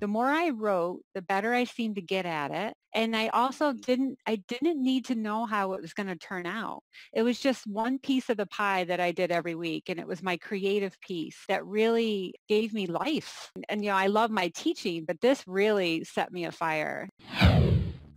the more I wrote, the better I seemed to get at it. And I also mm-hmm. didn't, I didn't need to know how it was going to turn out. It was just one piece of the pie that I did every week. And it was my creative piece that really gave me life. And, you know, I love my teaching, but this really set me afire.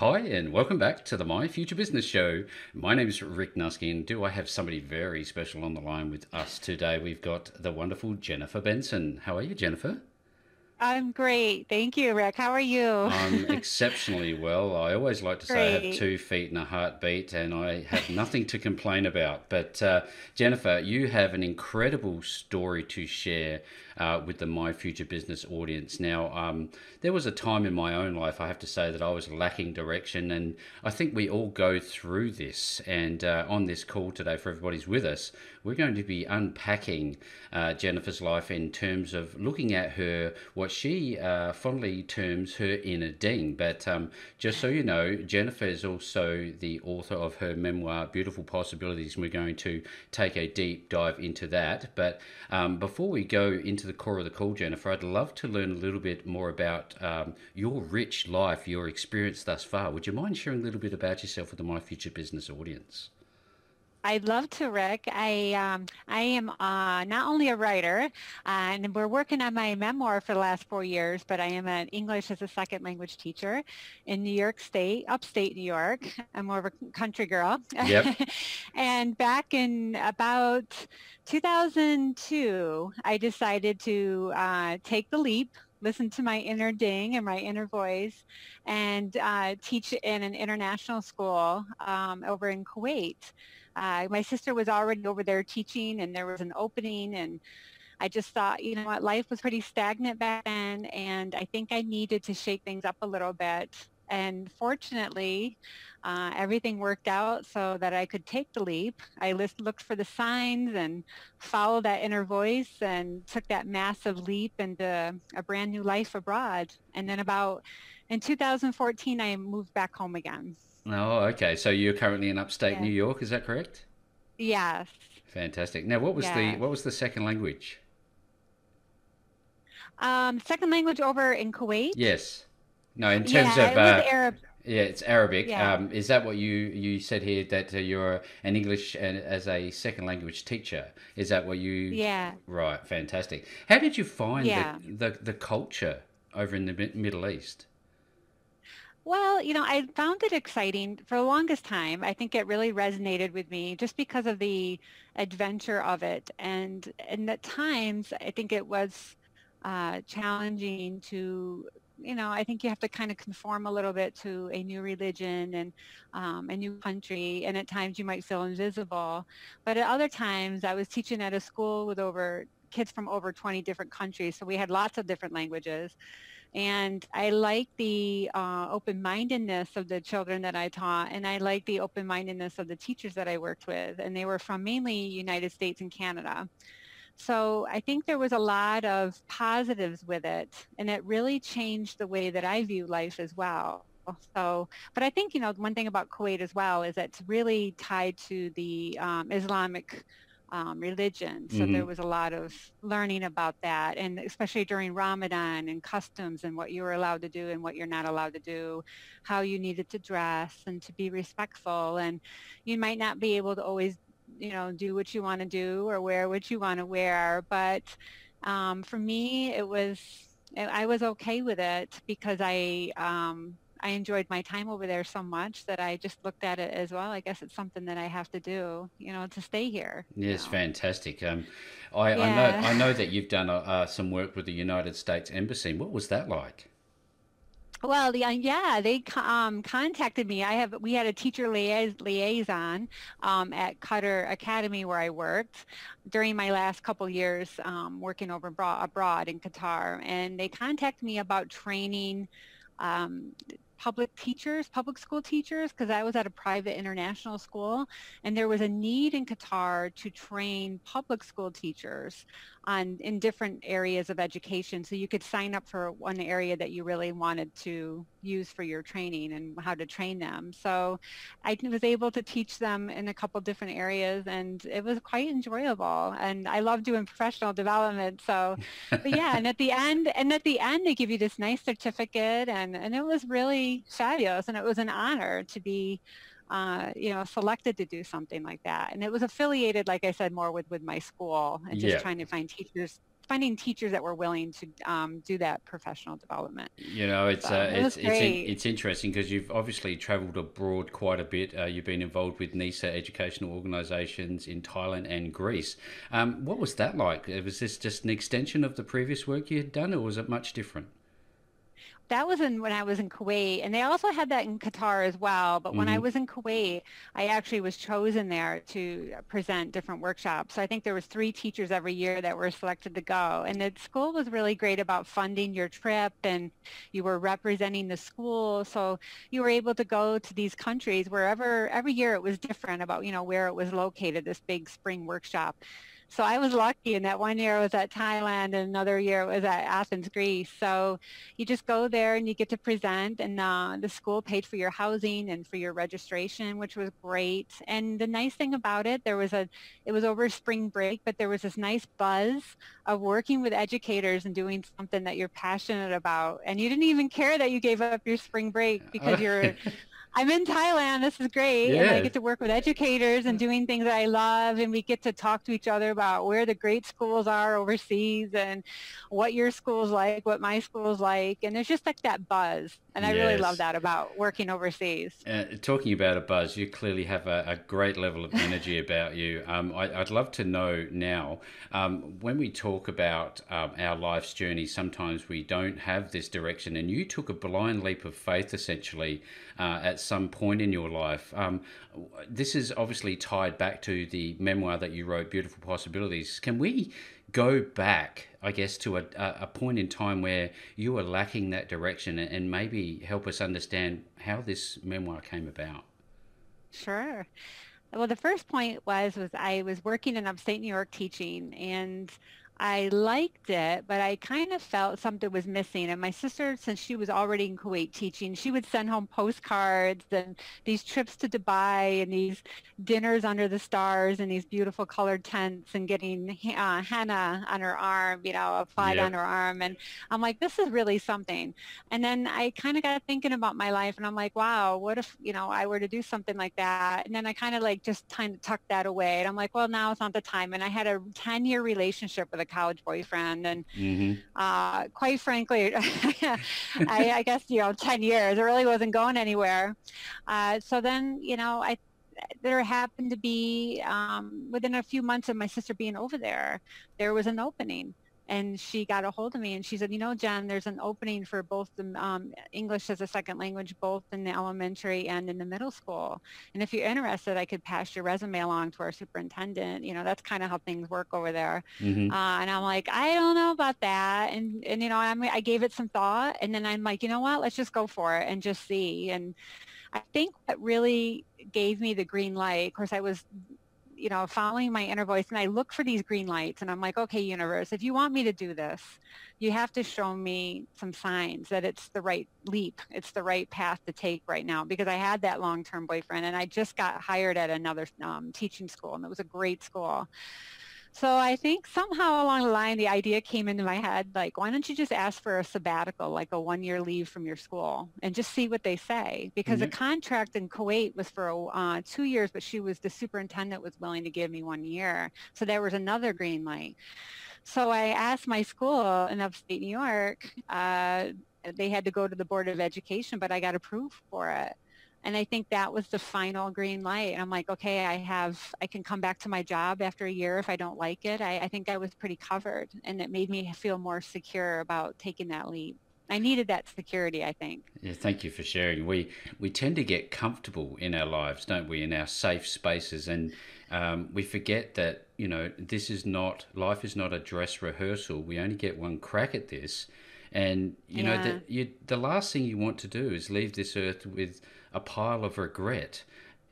Hi, and welcome back to the My Future Business Show. My name is Rick Nuske, and do I have somebody very special on the line with us today? We've got the wonderful Jennifer Benson. How are you, Jennifer? I'm great. Thank you, Rick. How are you? I'm exceptionally well. I always like to say I have two feet and a heartbeat, and I have nothing to complain about. But uh, Jennifer, you have an incredible story to share uh, with the My Future Business audience. Now, um, there was a time in my own life, I have to say, that I was lacking direction, and I think we all go through this. And uh, on this call today, for everybody's with us, we're going to be unpacking uh, Jennifer's life in terms of looking at her, what she uh, fondly terms her inner ding. But um, just so you know, Jennifer is also the author of her memoir, Beautiful Possibilities, and we're going to take a deep dive into that. But um, before we go into the core of the call, Jennifer, I'd love to learn a little bit more about um, your rich life, your experience thus far. Would you mind sharing a little bit about yourself with the My Future Business audience? I'd love to, Rick. I um, I am uh, not only a writer, uh, and we're working on my memoir for the last four years, but I am an English as a second language teacher in New York State, upstate New York. I'm more of a country girl. Yep. and back in about 2002, I decided to uh, take the leap listen to my inner ding and my inner voice and uh, teach in an international school um, over in Kuwait. My sister was already over there teaching and there was an opening and I just thought, you know what, life was pretty stagnant back then and I think I needed to shake things up a little bit. And fortunately, uh, everything worked out so that I could take the leap. I list, looked for the signs and followed that inner voice and took that massive leap into a brand new life abroad. And then about in 2014, I moved back home again. Oh, okay. So you're currently in upstate yeah. New York, is that correct? Yes. Fantastic. Now, what was yes. the what was the second language? Um, second language over in Kuwait. Yes. No, in terms yeah, of uh, Arab. Yeah, it's Arabic. Yeah. Um, is that what you you said here that uh, you're an English and as a second language teacher? Is that what you? Yeah. Right. Fantastic. How did you find yeah. the, the the culture over in the Middle East? Well, you know, I found it exciting for the longest time. I think it really resonated with me just because of the adventure of it. And, and at times, I think it was uh, challenging to, you know, I think you have to kind of conform a little bit to a new religion and um, a new country. And at times you might feel invisible. But at other times, I was teaching at a school with over kids from over 20 different countries. So we had lots of different languages. And I like the uh, open-mindedness of the children that I taught, and I like the open-mindedness of the teachers that I worked with, and they were from mainly United States and Canada. So I think there was a lot of positives with it, and it really changed the way that I view life as well. So, but I think, you know, one thing about Kuwait as well is that it's really tied to the um, Islamic um, religion. So mm-hmm. there was a lot of learning about that, and especially during Ramadan and customs and what you were allowed to do and what you're not allowed to do, how you needed to dress and to be respectful. And you might not be able to always, you know, do what you want to do or wear what you want to wear, but um, for me, it was I was okay with it because I um, I enjoyed my time over there so much that I just looked at it as well. I guess it's something that I have to do, you know, to stay here. Yes, know. fantastic. Um, I, yeah. I know I know that you've done uh, some work with the United States Embassy. What was that like? Well, uh, yeah, they um, contacted me. I have we had a teacher liaison um, at Qatar Academy where I worked during my last couple years um, working over abroad in Qatar, and they contacted me about training um, public teachers, public school teachers, because I was at a private international school, and there was a need in Qatar to train public school teachers on in different areas of education. So you could sign up for one area that you really wanted to use for your training and how to train them. So I was able to teach them in a couple different areas, and it was quite enjoyable. And I love doing professional development. So, but yeah, and at the end, and at the end, they give you this nice certificate, and and it was really fabulous, and it was an honor to be uh, you know, selected to do something like that. And it was affiliated, like I said, more with, with my school and just yeah. trying to find teachers finding teachers that were willing to um, do that professional development. You know, it's so, uh, it's it's, in, it's, interesting because you've obviously travelled abroad quite a bit. Uh, you've been involved with NESA educational organisations in Thailand and Greece. Um, what was that like? Was this just an extension of the previous work you had done, or was it much different? That was in when I was in Kuwait, and they also had that in Qatar as well. But mm-hmm. when I mm-hmm. was in Kuwait, I actually was chosen there to present different workshops. So I think there was three teachers every year that were selected to go, and the school was really great about funding your trip, and you were representing the school, so you were able to go to these countries wherever. Every year it was different about you know where it was located. This big spring workshop. So I was lucky in that one year I was at Thailand and another year it was at Athens, Greece. So you just go there and you get to present and uh, the school paid for your housing and for your registration, which was great. And the nice thing about it, there was a, it was over spring break, but there was this nice buzz of working with educators and doing something that you're passionate about. And you didn't even care that you gave up your spring break because you're I'm in Thailand. This is great. And I get to work with educators and doing things that I love. And we get to talk to each other about where the great schools are overseas and what your school's like, what my school's like. And there's just like that buzz. And I yes. really love that about working overseas. Uh, talking about a buzz, you clearly have a, a great level of energy about you. Um, I, would love to know now, um, when we talk about um, our life's journey, sometimes we don't have this direction. And you took a blind leap of faith, essentially, uh, at some point in your life. Um, this is obviously tied back to the memoir that you wrote, Beautiful Possibilities. Can we go back, I guess, to a, a point in time where you were lacking that direction and maybe help us understand how this memoir came about? Sure. Well, the first point was was I was working in upstate New York teaching, and I liked it, but I kind of felt something was missing. And my sister, since she was already in Kuwait teaching, she would send home postcards and these trips to Dubai and these dinners under the stars and these beautiful colored tents and getting uh, henna on her arm, you know, applied yep. on her arm. And I'm like, this is really something. And then I kind of got thinking about my life and I'm like, wow, what if, you know, I were to do something like that? And then I kind of like just kind of tucked that away. And I'm like, well, now it's not the time. And I had a 10 year relationship with a college boyfriend. And mm-hmm. uh, quite frankly, I, I, guess, you know, 10 years, it really wasn't going anywhere. Uh, so then, you know, I there happened to be um, within a few months of my sister being over there, there was an opening and she got a hold of me and she said, you know, Jen, there's an opening for both the um, English as a second language, both in the elementary and in the middle school. And if you're interested, I could pass your resume along to our superintendent. You know, that's kind of how things work over there. Mm-hmm. Uh, and I'm like, I don't know about that. And, and you know, I'm, I gave it some thought and then I'm like, you know what, let's just go for it and just see. And I think what really gave me the green light, of course, I was you know, following my inner voice and I look for these green lights and I'm like, okay, universe, if you want me to do this, you have to show me some signs that it's the right leap. It's the right path to take right now because I had that long-term boyfriend and I just got hired at another um, teaching school and it was a great school. So I think somehow along the line, the idea came into my head, like, why don't you just ask for a sabbatical, like a one-year leave from your school, and just see what they say? Because mm-hmm. the contract in Kuwait was for uh, two years, but she was the superintendent was willing to give me one year, so there was another green light. So I asked my school in upstate New York. Uh, they had to go to the Board of Education, but I got approved for it. And I think that was the final green light. And I'm like, okay, I have, I can come back to my job after a year if I don't like it. I, I think I was pretty covered and it made me feel more secure about taking that leap. I needed that security, I think. Yeah, thank you for sharing. We we tend to get comfortable in our lives, don't we, in our safe spaces, and um, we forget that you know this is not life is not a dress rehearsal. We only get one crack at this, And you yeah. know that you the last thing you want to do is leave this earth with a pile of regret.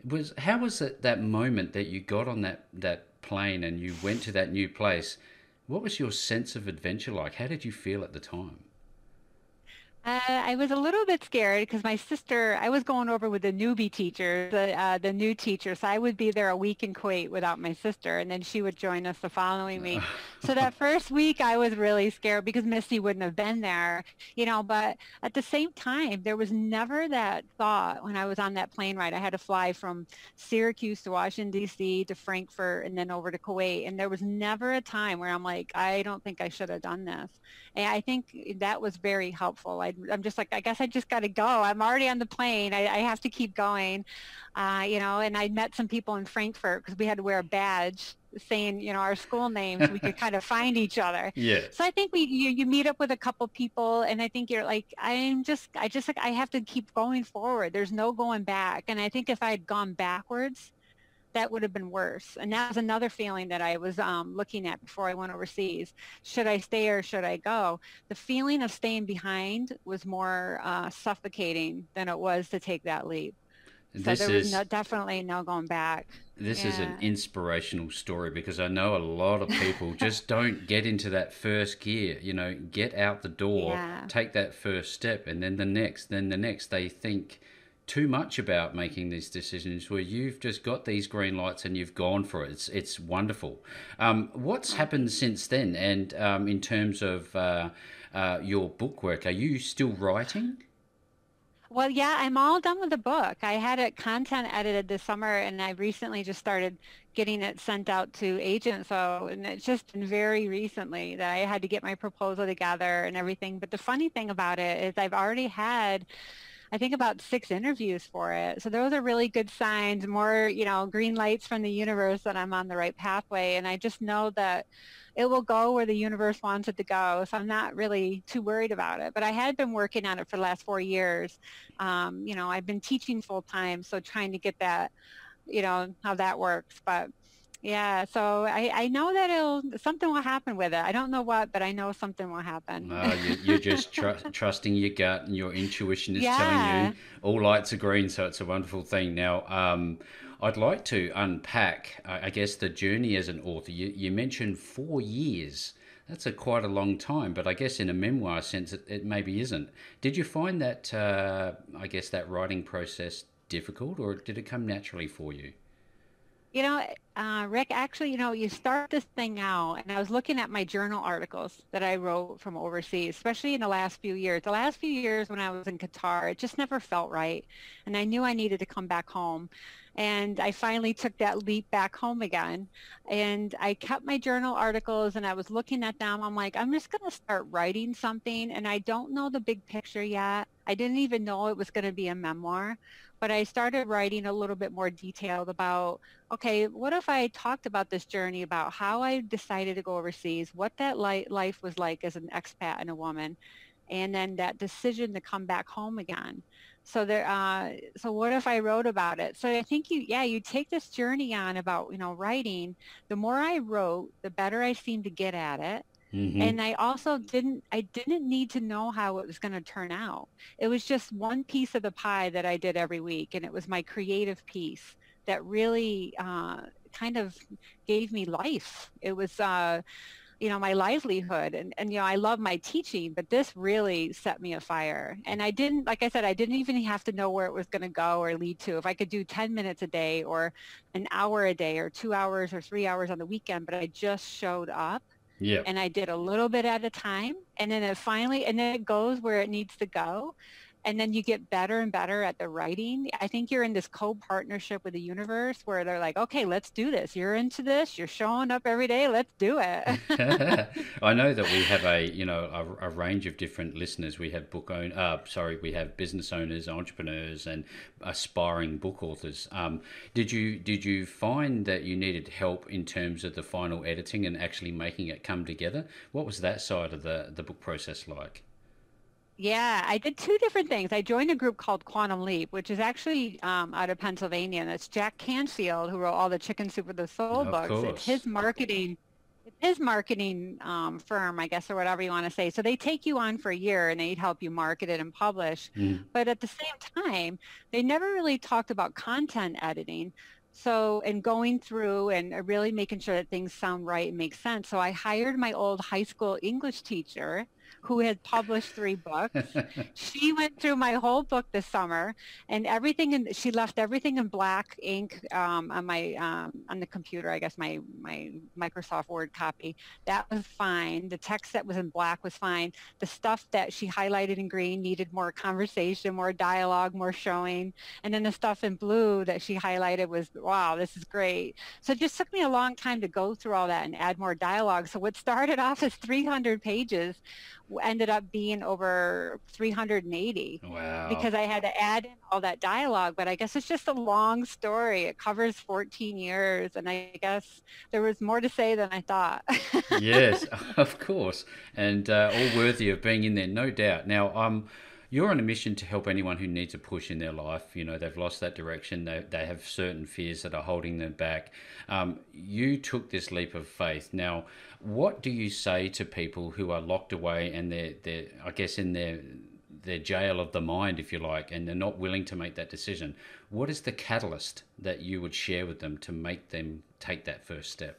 Was how was it that moment that you got on that that plane and you went to that new place? What was your sense of adventure like? How did you feel at the time? Uh, I was a little bit scared because my sister, I was going over with the newbie teacher, the uh, the new teacher, so I would be there a week in Kuwait without my sister, and then she would join us the following week. so that first week, I was really scared because Misty wouldn't have been there, you know. But at the same time, there was never that thought when I was on that plane ride. I had to fly from Syracuse to Washington D.C. to Frankfurt and then over to Kuwait, and there was never a time where I'm like, I don't think I should have done this. And I think that was very helpful. I I'm just like, I guess I just got to go. I'm already on the plane. I, I have to keep going, uh, you know. And I met some people in Frankfurt because we had to wear a badge saying, you know, our school names. We could kind of find each other. Yeah. So I think we you, you meet up with a couple people, and I think you're like, I'm just, I just like, I have to keep going forward. There's no going back. And I think if I had gone backwards, that would have been worse. And that was another feeling that I was um, looking at before I went overseas. Should I stay or should I go? The feeling of staying behind was more uh, suffocating than it was to take that leap. So this there was is, no, definitely no going back. This yeah. is an inspirational story because I know a lot of people just don't get into that first gear. You know, get out the door, yeah. take that first step, and then the next, then the next. They think too much about making these decisions where you've just got these green lights and you've gone for it. It's, it's wonderful. Um, what's happened since then? And um, in terms of uh, uh, your book work, are you still writing? Well, yeah, I'm all done with the book. I had it content edited this summer, and I recently just started getting it sent out to agents. So, and it's just very recently that I had to get my proposal together and everything. But the funny thing about it is, I've already had I think about six interviews for it. So those are really good signs, more, you know, green lights from the universe that I'm on the right pathway. And I just know that it will go where the universe wants it to go. So I'm not really too worried about it. But I had been working on it for the last four years. Um, you know, I've been teaching full time, so trying to get that, you know, how that works. But yeah, so I, I know that it'll something will happen with it. I don't know what, but I know something will happen. Uh, you, are just tr- trusting your gut and your intuition is yeah. telling you all lights are green, so it's a wonderful thing. Now, um, I'd like to unpack, I guess, the journey as an author. You, you mentioned four years. That's a quite a long time, but I guess in a memoir sense, it, it maybe isn't. Did you find that, uh, I guess, that writing process difficult, or did it come naturally for you? You know, uh, Rick, actually, you know, you start this thing out, and I was looking at my journal articles that I wrote from overseas, especially in the last few years. The last few years when I was in Qatar, it just never felt right, and I knew I needed to come back home. And I finally took that leap back home again. And I kept my journal articles and I was looking at them. I'm like, I'm just going to start writing something. And I don't know the big picture yet. I didn't even know it was going to be a memoir but I started writing a little bit more detailed about, okay, what if I talked about this journey about how I decided to go overseas, what that life was like as an expat and a woman, and then that decision to come back home again. So there, uh, so what if I wrote about it? So I think you, yeah, you take this journey on about, you know, writing. The more I wrote, the better I seemed to get at it. Mm-hmm. And I also didn't I didn't need to know how it was going to turn out. It was just one piece of the pie that I did every week and it was my creative piece that really uh, kind of gave me life. It was uh, you know my livelihood and, and you know i love my teaching but this really set me afire and i didn't like i said i didn't even have to know where it was going to go or lead to if i could do 10 minutes a day or an hour a day or two hours or three hours on the weekend but i just showed up yeah. And I did a little bit at a time. And then it finally, and then it goes where it needs to go and then you get better and better at the writing. I think you're in this co-partnership with the universe where they're like, okay, let's do this. You're into this. You're showing up every day. Let's do it. I know that we have a, you know, a, a range of different listeners. We have book own, uh, sorry, we have business owners, entrepreneurs, and aspiring book authors. Um, did you did you find that you needed help in terms of the final editing and actually making it come together? What was that side of the the book process like? Yeah, I did two different things. I joined a group called Quantum Leap, which is actually um, out of Pennsylvania, and it's Jack Canfield who wrote all the Chicken Soup for the Soul of books. Course. It's his marketing his marketing um, firm, I guess, or whatever you want to say. So they take you on for a year and they'd help you market it and publish. Mm. But at the same time, they never really talked about content editing. So, and going through and really making sure that things sound right and make sense. So I hired my old high school English teacher who had published three books. she went through my whole book this summer, and everything. And she left everything in black ink um, on my um, on the computer. I guess my my Microsoft Word copy. That was fine. The text that was in black was fine. The stuff that she highlighted in green needed more conversation, more dialogue, more showing. And then the stuff in blue that she highlighted was wow, this is great. So it just took me a long time to go through all that and add more dialogue. So what started off as 300 pages ended up being over 380 wow. because I had to add in all that dialogue. But I guess it's just a long story. It covers 14 years, and I guess there was more to say than I thought. yes, of course, and uh, all worthy of being in there, no doubt. Now, um, you're on a mission to help anyone who needs a push in their life. You know, they've lost that direction. They, they have certain fears that are holding them back. Um, you took this leap of faith. Now, what do you say to people who are locked away and they're, they're I guess, in their their jail of the mind, if you like, and they're not willing to make that decision? What is the catalyst that you would share with them to make them take that first step?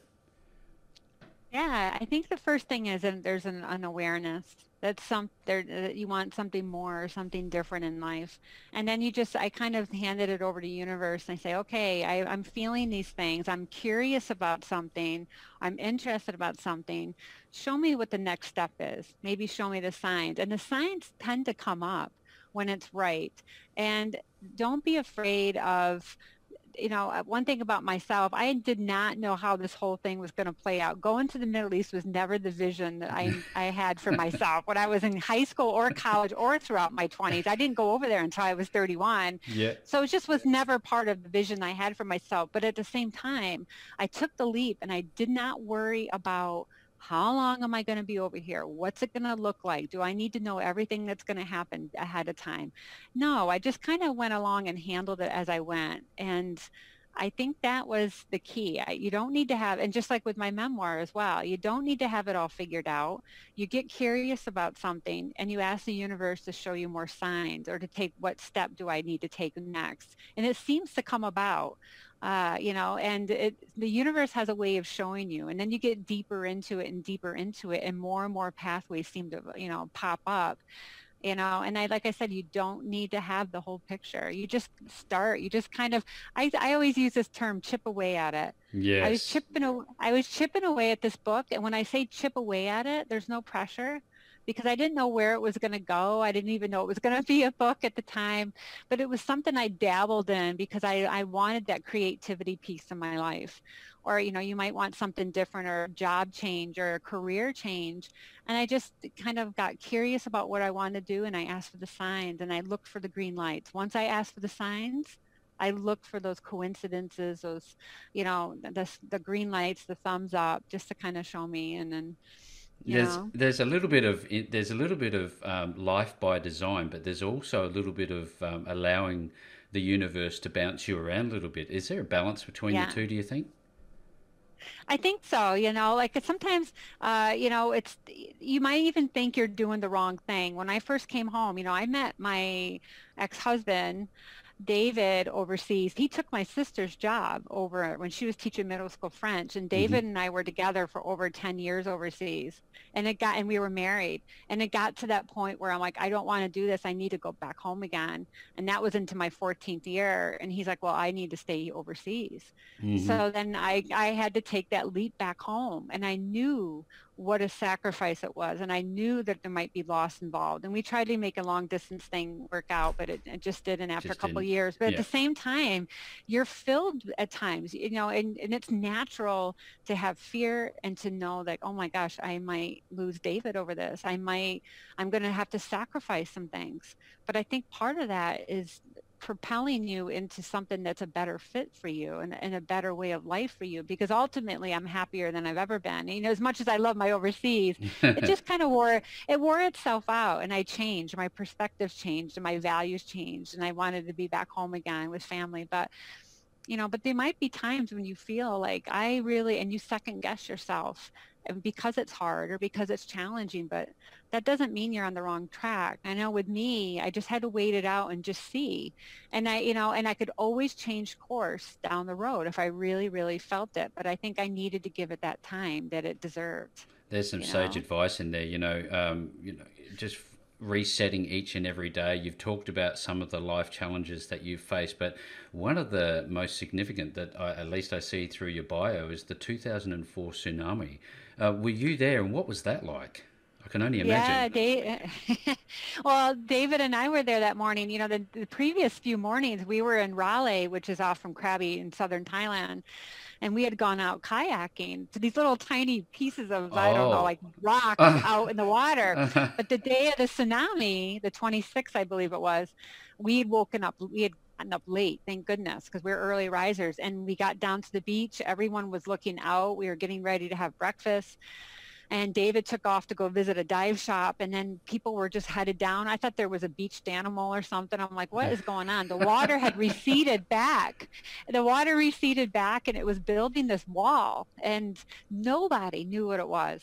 Yeah, I think the first thing is that there's an, awareness that's some there that you want something more or something different in life. And then you just i kind of handed it over to universe and i say okay I, i'm feeling these things. I'm curious about something. I'm interested about something. Show me what the next step is. Maybe show me the signs. And the signs tend to come up when it's right. And don't be afraid of you know, uh, one thing about myself, I did not know how this whole thing was going to play out. Going to the Middle East was never the vision that I, I had for myself when I was in high school or college or throughout my 20s. I didn't go over there until I was 31. Yeah. So it just was never part of the vision I had for myself. But at the same time, I took the leap and I did not worry about – how long am I going to be over here? What's it going to look like? Do I need to know everything that's going to happen ahead of time? No, I just kind of went along and handled it as I went. And I think that was the key. I, you don't need to have, and just like with my memoir as well, you don't need to have it all figured out. You get curious about something and you ask the universe to show you more signs or to take what step do I need to take next. And it seems to come about uh, you know, and it, the universe has a way of showing you, and then you get deeper into it and deeper into it, and more and more pathways seem to, you know, pop up, you know. And I, like I said, you don't need to have the whole picture. You just start. You just kind of, I, I always use this term, chip away at it. Yes. I was chipping, I was chipping away at this book, and when I say chip away at it, there's no pressure because I didn't know where it was going to go. I didn't even know it was going to be a book at the time, but it was something I dabbled in because I, I wanted that creativity piece in my life. Or, you know, you might want something different or job change or a career change. And I just kind of got curious about what I wanted to do and I asked for the signs and I looked for the green lights. Once I asked for the signs, I looked for those coincidences, those, you know, the, the green lights, the thumbs up, just to kind of show me. And then, there's there's a little bit of there's a little bit of um, life by design, but there's also a little bit of um, allowing the universe to bounce you around a little bit. Is there a balance between yeah. the two? Do you think? I think so. You know, like sometimes, uh, you know, it's you might even think you're doing the wrong thing. When I first came home, you know, I met my ex-husband David overseas. He took my sister's job over when she was teaching middle school French, and mm-hmm. David mm-hmm. and I were together for over ten years overseas. And it got, and we were married, and it got to that point where I'm like, I don't want to do this. I need to go back home again. And that was into my 14th year. And he's like, Well, I need to stay overseas. Mm-hmm. So then I I had to take that leap back home, and I knew what a sacrifice it was. And I knew that there might be loss involved. And we tried to make a long distance thing work out, but it, it just didn't after just a couple years. But yeah. at the same time, you're filled at times, you know, and, and it's natural to have fear and to know that, oh my gosh, I might lose David over this. I might, I'm going to have to sacrifice some things. But I think part of that is propelling you into something that's a better fit for you and, and, a better way of life for you because ultimately I'm happier than I've ever been. You know, as much as I love my overseas, it just kind of wore it wore itself out and I changed. My perspectives changed and my values changed and I wanted to be back home again with family. But you know, but there might be times when you feel like I really and you second guess yourself and because it's hard or because it's challenging, but that doesn't mean you're on the wrong track. I know with me, I just had to wait it out and just see. And I, you know, and I could always change course down the road if I really, really felt it. But I think I needed to give it that time that it deserved. There's some sage know? advice in there, you know, um, you know, just resetting each and every day. You've talked about some of the life challenges that you've faced, but one of the most significant that I, at least I see through your bio is the 2004 tsunami. Uh, were you there, and what was that like? I can only imagine. Yeah, Dave, well, David and I were there that morning. You know, the, the previous few mornings we were in Railay, which is off from Krabi in southern Thailand and we had gone out kayaking to these little tiny pieces of oh. I don't know oh. like rock uh, out in the water. But the day of the tsunami, the 26th I believe it was, we had woken up. We had gotten up late, thank goodness, because we we're early risers, and we got down to the beach. Everyone was looking out. We were getting ready to have breakfast and David took off to go visit a dive shop and then people were just headed down. I thought there was a beached animal or something. I'm like, what is going on? The water had receded back. The water receded back and it was building this wall and nobody knew what it was.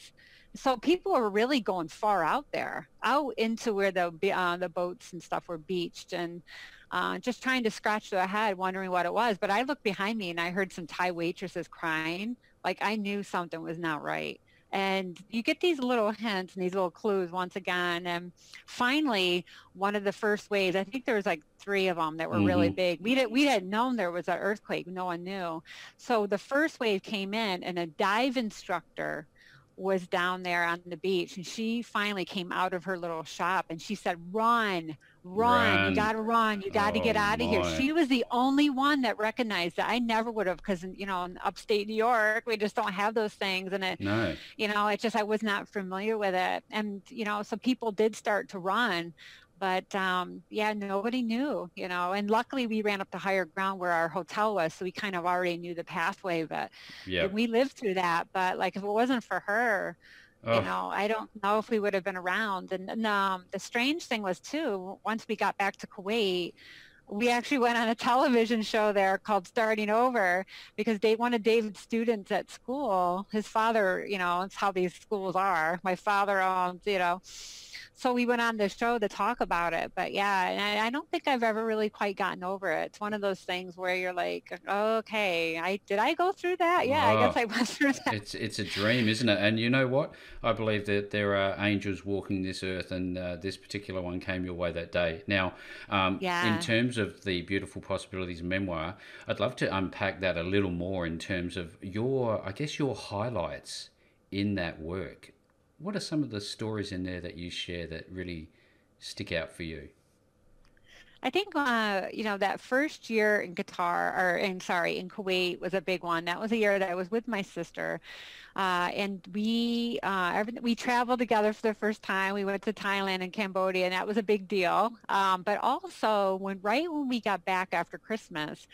So people were really going far out there, out into where the uh, the boats and stuff were beached and uh, just trying to scratch their head, wondering what it was. But I looked behind me and I heard some Thai waitresses crying. Like I knew something was not right and you get these little hints and these little clues once again and finally one of the first waves i think there was like three of them that were mm-hmm. really big we didn't we hadn't known there was an earthquake no one knew so the first wave came in and a dive instructor was down there on the beach and she finally came out of her little shop and she said run run, run. you gotta run you gotta oh, get out of here she was the only one that recognized it i never would have because you know in upstate new york we just don't have those things and it no. you know, it just i was not familiar with it and you know so people did start to run but um, yeah, nobody knew, you know. And luckily, we ran up to higher ground where our hotel was, so we kind of already knew the pathway. But yep. we lived through that. But like, if it wasn't for her, you know, I don't know if we would have been around. And, and um, the strange thing was too, once we got back to Kuwait, we actually went on a television show there called Starting Over because they, one of David's students at school, his father, you know, it's how these schools are. My father owned, you know, so we went on the show to talk about it. But yeah, and I, I, don't think I've ever really quite gotten over it. It's one of those things where you're like, okay, I did I go through that? Yeah, oh, I guess I went through that. It's it's a dream, isn't it? And you know what? I believe that there are angels walking this earth, and uh, this particular one came your way that day. Now, um, yeah. in terms of the beautiful possibilities memoir, I'd love to unpack that a little more in terms of your, I guess, your highlights in that work what are some of the stories in there that you share that really stick out for you? I think uh, you know that first year in Qatar, or in sorry, in Kuwait was a big one. That was a year that I was with my sister, uh, and we uh, we traveled together for the first time. We went to Thailand and Cambodia, and that was a big deal. Um, but also, when right when we got back after Christmas,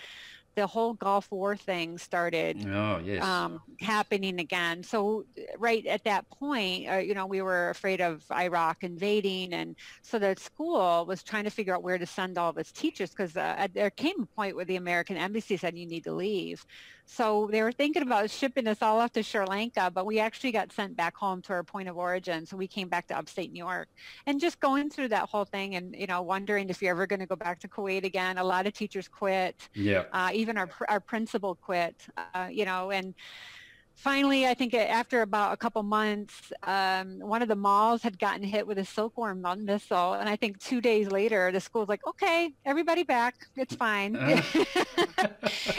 the whole Gulf War thing started oh, yes. um, happening again. So right at that point, uh, you know, we were afraid of Iraq invading, and so the school was trying to figure out where to send all of its teachers because uh, there came a point where the American embassy said you need to leave. So they were thinking about shipping us all off to Sri Lanka, but we actually got sent back home to our point of origin. So we came back to upstate New York and just going through that whole thing and, you know, wondering if you're ever going to go back to Kuwait again. A lot of teachers quit. Yeah. Uh, even our, our principal quit, uh, you know, and finally, I think after about a couple months, um, one of the malls had gotten hit with a silkworm missile, and I think two days later, the school's like, "Okay, everybody back. It's fine." Uh-huh.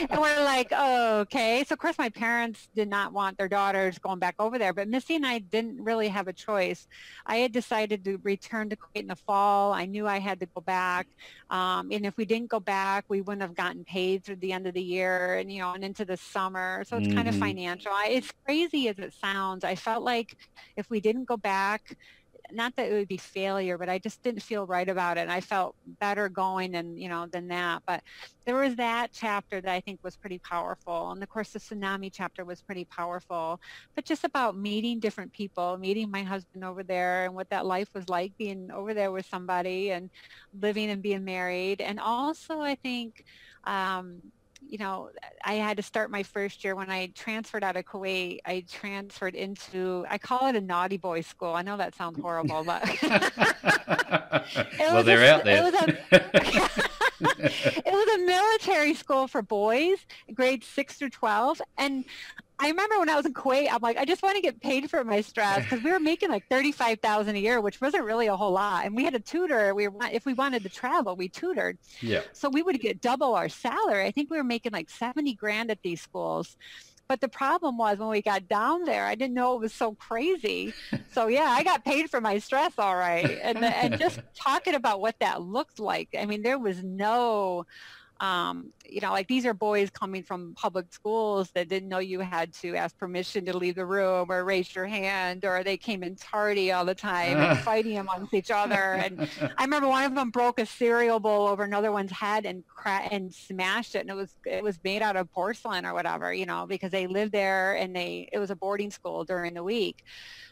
and we're like, oh, "Okay." So of course, my parents did not want their daughters going back over there, but Missy and I didn't really have a choice. I had decided to return to Kuwait in the fall. I knew I had to go back, um, and if we didn't go back, we wouldn't have gotten paid through the end of the year, and you know, and into the summer. So it's mm-hmm. kind of financial. I, it's crazy as it sounds, I felt like if we didn't go back, not that it would be failure, but I just didn't feel right about it. And I felt better going and, you know, than that. But there was that chapter that I think was pretty powerful. And of course, the tsunami chapter was pretty powerful. But just about meeting different people, meeting my husband over there and what that life was like being over there with somebody and living and being married. And also, I think, um, you know, I had to start my first year when I transferred out of Kuwait. I transferred into, I call it a naughty boy school. I know that sounds horrible, but well, they're a, out there. It was, a, it was a military school for boys, grades six through twelve, and I remember when I was in Kuwait, I'm like, I just want to get paid for my stress because we were making like thirty-five thousand a year, which wasn't really a whole lot. And we had a tutor. We were, if we wanted to travel, we tutored. Yeah. So we would get double our salary. I think we were making like seventy grand at these schools. But the problem was when we got down there, I didn't know it was so crazy. So yeah, I got paid for my stress, all right. And and just talking about what that looked like. I mean, there was no um, you know, like these are boys coming from public schools that didn't know you had to ask permission to leave the room or raise your hand, or they came in tardy all the time and fighting amongst each other. And I remember one of them broke a cereal bowl over another one's head and cra- and smashed it, and it was it was made out of porcelain or whatever, you know, because they lived there and they it was a boarding school during the week.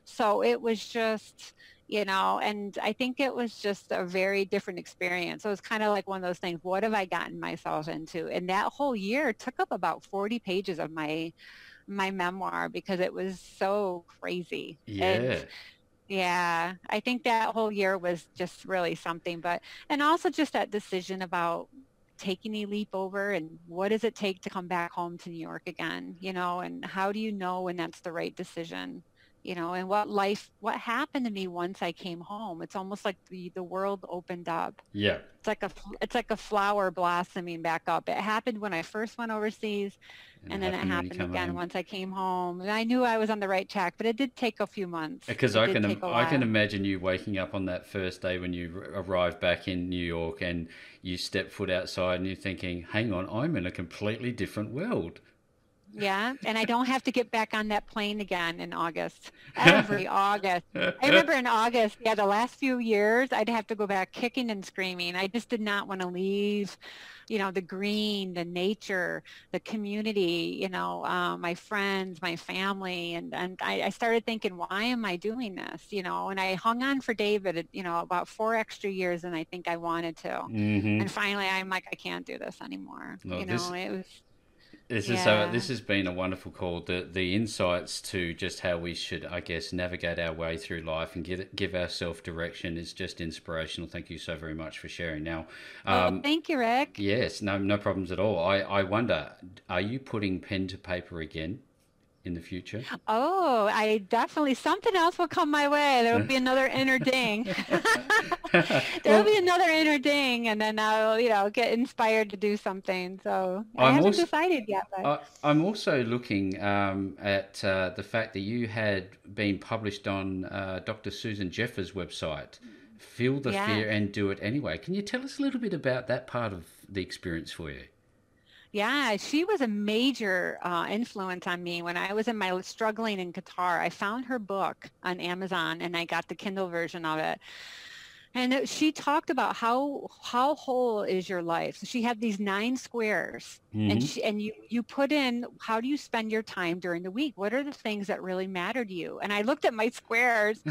So it was just you know, and I think it was just a very different experience. So it was kind of like one of those things, what have I gotten myself into? And that whole year took up about 40 pages of my my memoir because it was so crazy. Yeah. And, yeah, I think that whole year was just really something, but and also just that decision about taking a leap over and what does it take to come back home to New York again, you know, and how do you know when that's the right decision? You know, and what life, what happened to me once I came home. It's almost like the, the world opened up. Yeah. It's like a, it's like a flower blossoming back up. It happened when I first went overseas and, and then it happened again home. once I came home. And I knew I was on the right track, but it did take a few months. Because I can, I can imagine you waking up on that first day when you arrived back in New York and you step foot outside and you're thinking, hang on, I'm in a completely different world. Yeah, and I don't have to get back on that plane again in August. Every August. I remember in August, yeah, the last few years, I'd have to go back kicking and screaming. I just did not want to leave, you know, the green, the nature, the community, you know, uh, my friends, my family. And, and I, I started thinking, why am I doing this? You know, and I hung on for David, you know, about four extra years than I think I wanted to. Mm-hmm. And finally, I'm like, I can't do this anymore. Well, you know, this... it was this is yeah. so. This has been a wonderful call. The the insights to just how we should, I guess, navigate our way through life and give give ourselves direction is just inspirational. Thank you so very much for sharing. Now, um, thank you, Rick. Yes, no no problems at all. I I wonder, are you putting pen to paper again? In the future? Oh, I definitely something else will come my way. There will be another inner ding. there will be another inner ding, and then I'll you know get inspired to do something. So I I'm haven't also, decided yet. But... I, am also looking um, at uh, the fact that you had been published on uh, Dr. Susan Jeffers' website. Feel the yeah. fear and do it anyway. Can you tell us a little bit about that part of the experience for you? Yeah, she was a major uh, influence on me when I was in my struggling in Qatar. I found her book on Amazon and I got the Kindle version of it. And she talked about how how whole is your life. So she had these nine squares, mm-hmm. and she, and you you put in how do you spend your time during the week? What are the things that really matter to you? And I looked at my squares,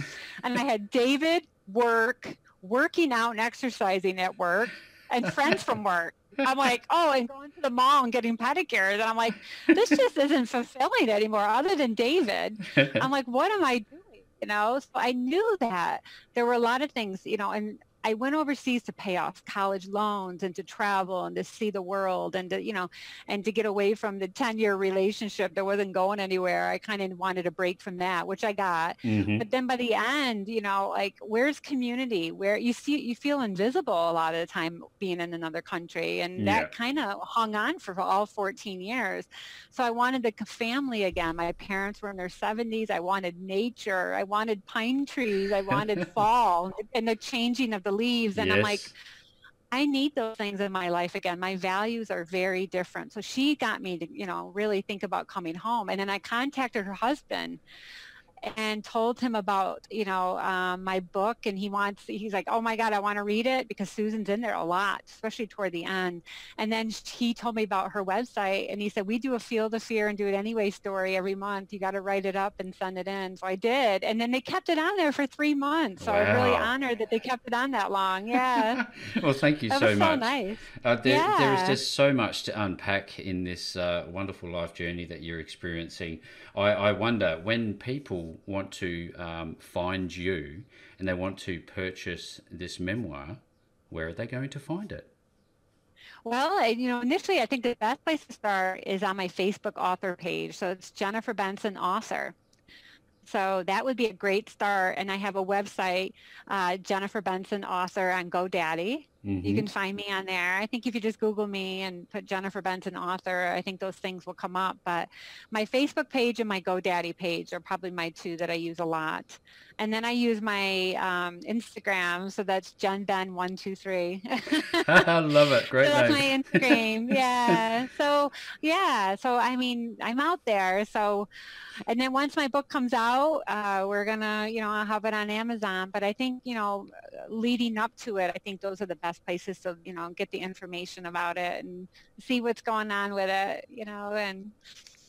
and I had David, work, working out and exercising at work, and friends from work. I'm like, oh, and going to the mall and getting pedicures. And I'm like, this just isn't fulfilling anymore other than David. I'm like, what am I doing? You know, so I knew that there were a lot of things, you know, and I went overseas to pay off college loans and to travel and to see the world and to, you know, and to get away from the 10 year relationship that wasn't going anywhere. I kind of wanted a break from that, which I got. Mm-hmm. But then by the end, you know, like where's community where you see, you feel invisible a lot of the time being in another country. And yeah. that kind of hung on for all 14 years. So I wanted the family again. My parents were in their 70s. I wanted nature. I wanted pine trees. I wanted fall and the changing of the leaves and yes. i'm like I need those things in my life again. My values are very different. So she got me to, you know, really think about coming home. And then I contacted her husband and told him about you know um, my book and he wants he's like oh my god i want to read it because susan's in there a lot especially toward the end. And then he told me about her website and he said we do a feel the fear and do it anyway story every month. You got to write it up and send it in. So i did and then they kept it on there for three months. So wow. i'm really honored that they kept it on that long yeah. Well thank you that so was much. so nice. Uh, there, yeah. there is just so much to unpack in this uh, wonderful life journey that you're experiencing. I, I wonder when people want to um, find you and they want to purchase this memoir, where are they going to find it? Well, you know, initially I think the best place to start is on my Facebook author page. So it's Jennifer Benson Author. So that would be a great start. And I have a website, uh, Jennifer Benson Author on GoDaddy. Mm-hmm. You can find me on there. I think if you just Google me and put Jennifer Benson author, I think those things will come up. But my Facebook page and my GoDaddy page are probably my two that I use a lot. And then I use my um, Instagram, so that's Jen Ben one two three. I love it. Great. So that's my Instagram. yeah. So yeah. So I mean, I'm out there. So, and then once my book comes out, uh, we're gonna, you know, have it on Amazon. But I think, you know, leading up to it, I think those are the best best places to you know get the information about it and see what's going on with it you know and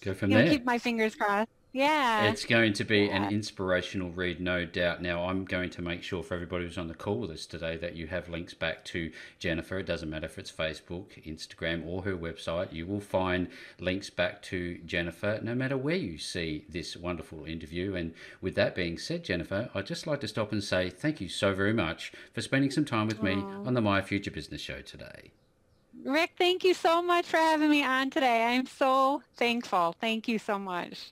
you know, keep my fingers crossed yeah. It's going to be yeah. an inspirational read, no doubt. Now, I'm going to make sure for everybody who's on the call with us today that you have links back to Jennifer. It doesn't matter if it's Facebook, Instagram, or her website. You will find links back to Jennifer no matter where you see this wonderful interview. And with that being said, Jennifer, I'd just like to stop and say thank you so very much for spending some time with me on the My Future Business Show today. Rick, thank you so much for having me on today. I'm so thankful. Thank you so much.